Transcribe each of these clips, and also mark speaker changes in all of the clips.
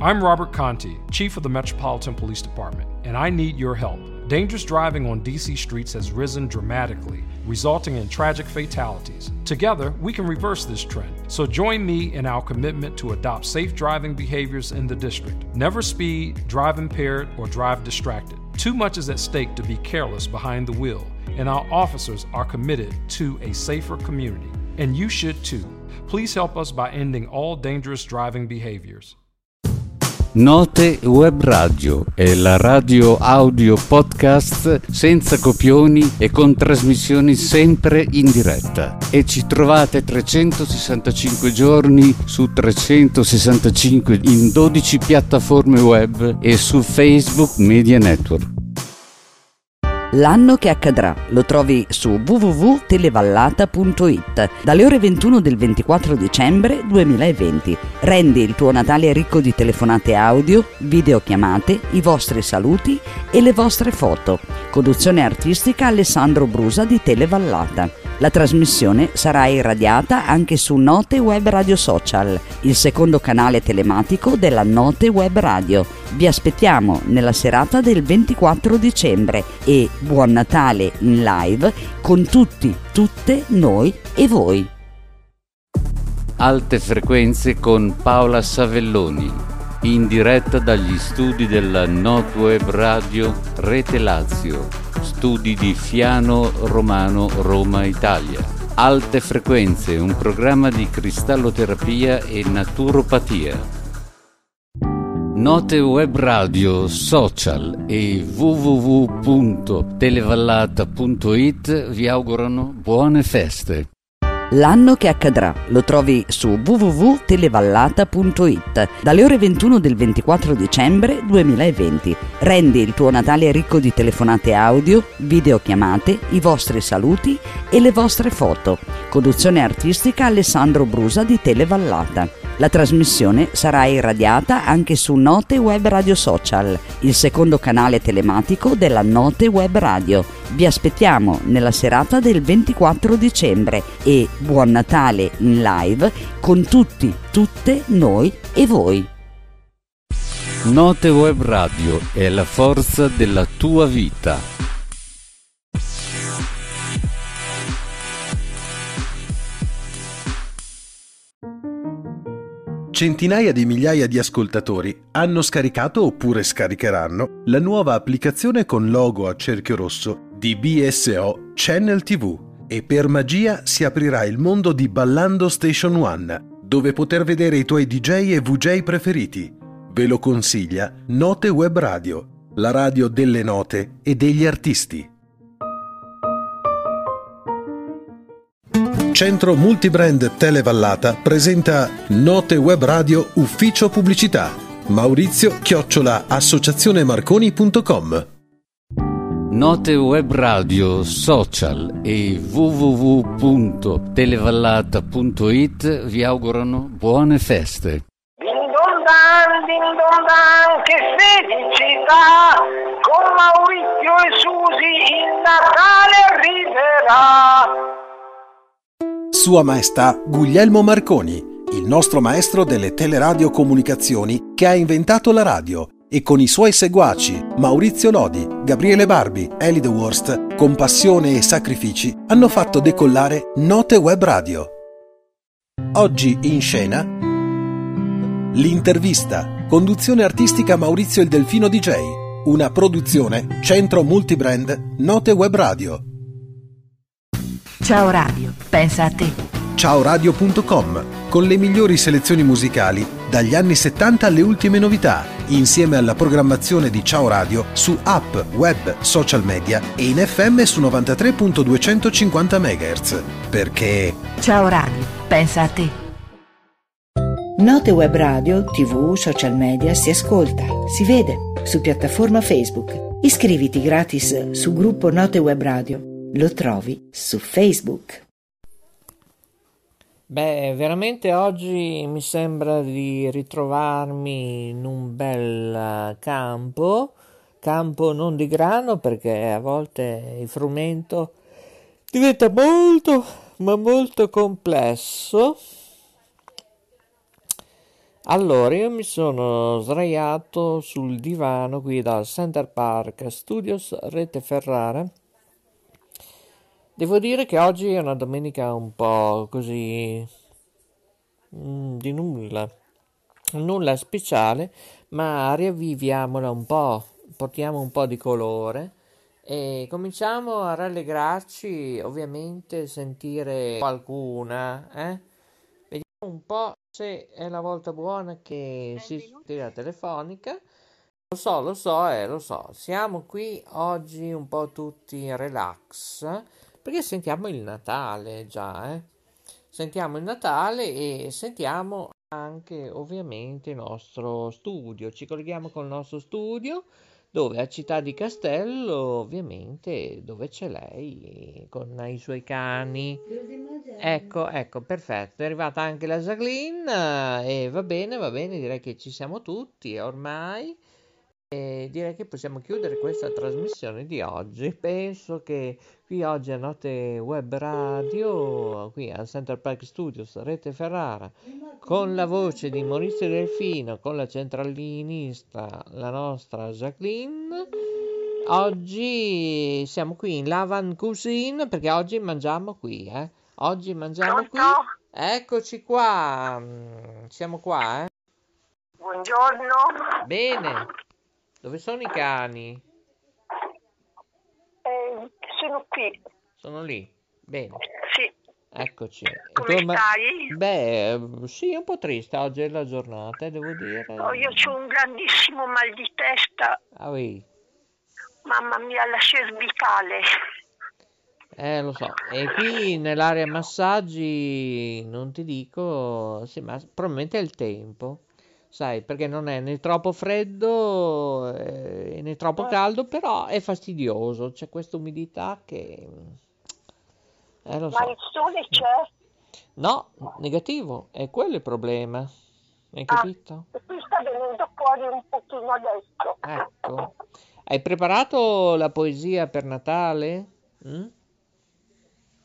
Speaker 1: I'm Robert Conti, Chief of the Metropolitan Police Department, and I need your help. Dangerous driving on DC streets has risen dramatically, resulting in tragic fatalities. Together, we can reverse this trend. So join me in our commitment to adopt safe driving behaviors in the district. Never speed, drive impaired, or drive distracted. Too much is at stake to be careless behind the wheel, and our officers are committed to a safer community. And you should too. Please help us by ending all dangerous driving behaviors.
Speaker 2: Note Web Radio è la radio audio podcast senza copioni e con trasmissioni sempre in diretta. E ci trovate 365 giorni su 365 in 12 piattaforme web e su Facebook Media Network.
Speaker 3: L'anno che accadrà lo trovi su www.televallata.it dalle ore 21 del 24 dicembre 2020. Rendi il tuo Natale ricco di telefonate audio, videochiamate, i vostri saluti e le vostre foto. Conduzione artistica Alessandro Brusa di Televallata. La trasmissione sarà irradiata anche su Note Web Radio Social, il secondo canale telematico della Note Web Radio. Vi aspettiamo nella serata del 24 dicembre e buon Natale in live con tutti, tutte noi e voi.
Speaker 2: Alte frequenze con Paola Savelloni, in diretta dagli studi della Notweb Radio Rete Lazio studi di Fiano Romano Roma Italia. Alte frequenze, un programma di cristalloterapia e naturopatia. Note web radio, social e www.televallata.it vi augurano buone feste.
Speaker 3: L'anno che accadrà lo trovi su www.televallata.it dalle ore 21 del 24 dicembre 2020. Rendi il tuo Natale ricco di telefonate audio, videochiamate, i vostri saluti e le vostre foto. Conduzione artistica Alessandro Brusa di Televallata. La trasmissione sarà irradiata anche su Note Web Radio Social, il secondo canale telematico della Note Web Radio. Vi aspettiamo nella serata del 24 dicembre e buon Natale in live con tutti, tutte noi e voi.
Speaker 2: Note Web Radio è la forza della tua vita.
Speaker 4: Centinaia di migliaia di ascoltatori hanno scaricato oppure scaricheranno la nuova applicazione con logo a cerchio rosso di BSO Channel TV e per magia si aprirà il mondo di Ballando Station One, dove poter vedere i tuoi DJ e VJ preferiti. Ve lo consiglia Note Web Radio, la radio delle note e degli artisti. Centro Multibrand Televallata presenta Note Web Radio Ufficio Pubblicità. Maurizio Chiocciola associazionemarconi.com
Speaker 2: Note Web Radio Social e www.televallata.it vi augurano buone feste.
Speaker 5: Ding dong dan, ding dong dan, che felicità! Con Maurizio e Susi il Natale
Speaker 4: Sua Maestà Guglielmo Marconi, il nostro maestro delle teleradiocomunicazioni che ha inventato la radio e con i suoi seguaci Maurizio Lodi, Gabriele Barbi, Eli The Worst, con passione e sacrifici hanno fatto decollare Note Web Radio. Oggi in scena L'intervista, conduzione artistica Maurizio il Delfino DJ, una produzione Centro Multibrand Note Web Radio.
Speaker 6: Ciao Radio, pensa a te.
Speaker 4: Ciaoradio.com con le migliori selezioni musicali dagli anni 70 alle ultime novità, insieme alla programmazione di Ciao Radio su app, web, social media e in FM su 93.250 MHz. Perché
Speaker 6: Ciao Radio, pensa a te.
Speaker 7: Note Web Radio, TV, social media si ascolta, si vede su piattaforma Facebook. Iscriviti gratis su gruppo Note Web Radio lo trovi su Facebook.
Speaker 8: Beh, veramente oggi mi sembra di ritrovarmi in un bel campo, campo non di grano perché a volte il frumento diventa molto, ma molto complesso. Allora, io mi sono sdraiato sul divano qui dal Center Park Studios Rete Ferrara. Devo dire che oggi è una domenica un po' così mm, di nulla, nulla speciale, ma riavviviamola un po', portiamo un po' di colore e cominciamo a rallegrarci, ovviamente sentire qualcuna, eh? Vediamo un po' se è la volta buona che si tira telefonica. Lo so, lo so, eh, lo so. Siamo qui oggi un po' tutti in relax perché sentiamo il Natale già, eh. Sentiamo il Natale e sentiamo anche ovviamente il nostro studio. Ci colleghiamo col nostro studio dove a Città di Castello, ovviamente, dove c'è lei con i suoi cani. Ecco, ecco, perfetto. È arrivata anche la Jacqueline e va bene, va bene, direi che ci siamo tutti ormai. E direi che possiamo chiudere questa trasmissione di oggi. Penso che qui oggi a Notte Web Radio, qui al Central Park Studios, Rete Ferrara, con la voce di Maurizio Delfino, con la centralinista, la nostra Jacqueline. Oggi siamo qui in Lavan Cuisine perché oggi mangiamo qui, eh. Oggi mangiamo qui. Eccoci qua. Siamo qua, eh.
Speaker 5: Buongiorno.
Speaker 8: Bene. Dove sono i cani?
Speaker 5: Eh, sono qui.
Speaker 8: Sono lì. Bene.
Speaker 5: Sì.
Speaker 8: Eccoci.
Speaker 5: Come
Speaker 8: ma-
Speaker 5: stai?
Speaker 8: Beh, sì, un po' triste oggi è la giornata, devo dire.
Speaker 5: Oh, io ho un grandissimo mal di testa.
Speaker 8: Ah, oui.
Speaker 5: Mamma mia, la cervicale.
Speaker 8: Eh, lo so. E qui nell'area massaggi non ti dico, sì, ma probabilmente è il tempo. Sai, perché non è né troppo freddo eh, né troppo caldo, però è fastidioso. C'è questa umidità che... Eh, lo
Speaker 5: Ma
Speaker 8: so.
Speaker 5: il sole c'è?
Speaker 8: No, negativo, è quello il problema. Hai
Speaker 5: Ah,
Speaker 8: capito?
Speaker 5: qui sta venendo fuori un pochino adesso.
Speaker 8: Ecco. Hai preparato la poesia per Natale? Mm?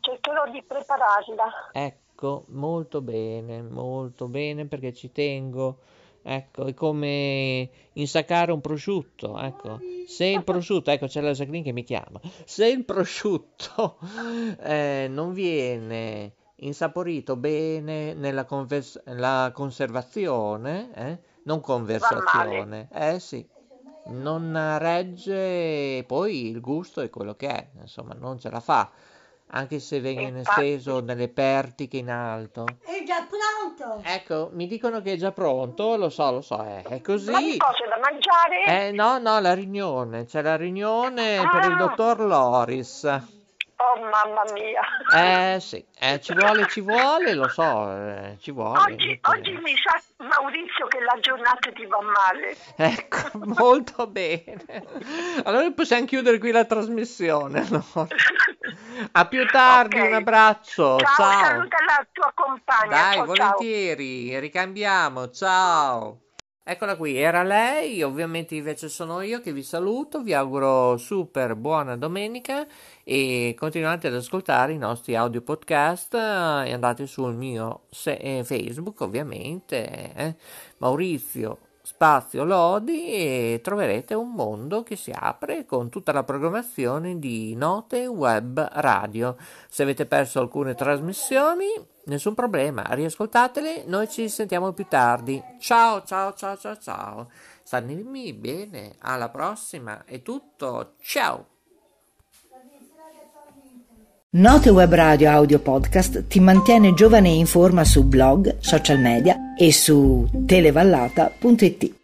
Speaker 5: Cercherò di prepararla.
Speaker 8: Ecco, molto bene, molto bene perché ci tengo. Ecco, è come insaccare un prosciutto. Ecco, se il prosciutto, ecco, c'è la Jacqueline che mi chiama. Se il prosciutto eh, non viene insaporito bene nella convers- conservazione, eh, non conversazione, eh sì, non regge, poi il gusto è quello che è, insomma, non ce la fa, anche se viene
Speaker 5: Infatti.
Speaker 8: steso nelle pertiche in alto.
Speaker 9: È già pronto!
Speaker 8: Ecco, mi dicono che è già pronto, lo so, lo so, è, è
Speaker 5: Ma
Speaker 8: così.
Speaker 5: di cose da mangiare?
Speaker 8: Eh, no, no, la riunione, c'è la riunione per il
Speaker 5: Ah.
Speaker 8: dottor Loris.
Speaker 5: Oh, mamma mia.
Speaker 8: Eh sì, eh, ci vuole, ci vuole, lo so, eh, ci vuole.
Speaker 5: Oggi, oggi mi sa, Maurizio, che la giornata ti va male.
Speaker 8: Ecco, molto bene. Allora possiamo chiudere qui la trasmissione. allora. A più tardi,
Speaker 5: Ok.
Speaker 8: un abbraccio,
Speaker 5: Ciao,
Speaker 8: ciao.
Speaker 5: saluta la tua compagna.
Speaker 8: Dai,
Speaker 5: ciao, ciao.
Speaker 8: volentieri, ricambiamo, ciao. Eccola qui, era lei, ovviamente invece sono io che vi saluto, vi auguro super buona domenica e continuate ad ascoltare i nostri audio podcast eh, e andate sul mio se- eh, Facebook ovviamente, eh, Maurizio Spazio Lodi e troverete un mondo che si apre con tutta la programmazione di Note Web Radio. Se avete perso alcune trasmissioni, nessun problema, riascoltatele, noi ci sentiamo più tardi. Ciao, ciao, ciao, ciao, ciao. Statemi bene, alla prossima, è tutto, ciao.
Speaker 7: Note Web Radio Audio Podcast ti mantiene giovane e in forma su blog, social media e su televallata.it.